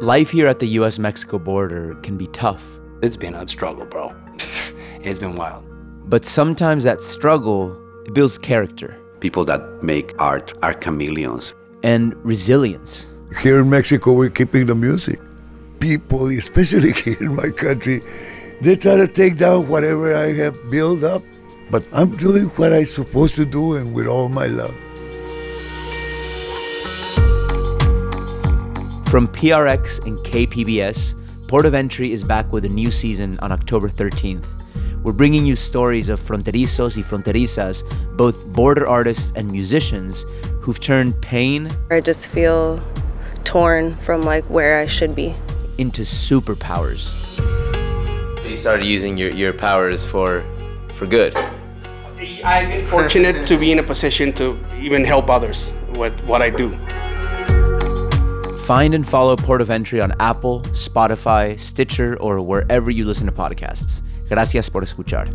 Life here at the US Mexico border can be tough. It's been a struggle, bro. it's been wild. But sometimes that struggle builds character. People that make art are chameleons. And resilience. Here in Mexico, we're keeping the music. People, especially here in my country, they try to take down whatever I have built up. But I'm doing what I'm supposed to do and with all my love. From PRX and KPBS, Port of Entry is back with a new season on October 13th. We're bringing you stories of fronterizos y fronterizas, both border artists and musicians, who've turned pain. I just feel torn from like where I should be. Into superpowers. You started using your, your powers for for good. I've been fortunate to be in a position to even help others with what I do. Find and follow Port of Entry on Apple, Spotify, Stitcher, or wherever you listen to podcasts. Gracias por escuchar.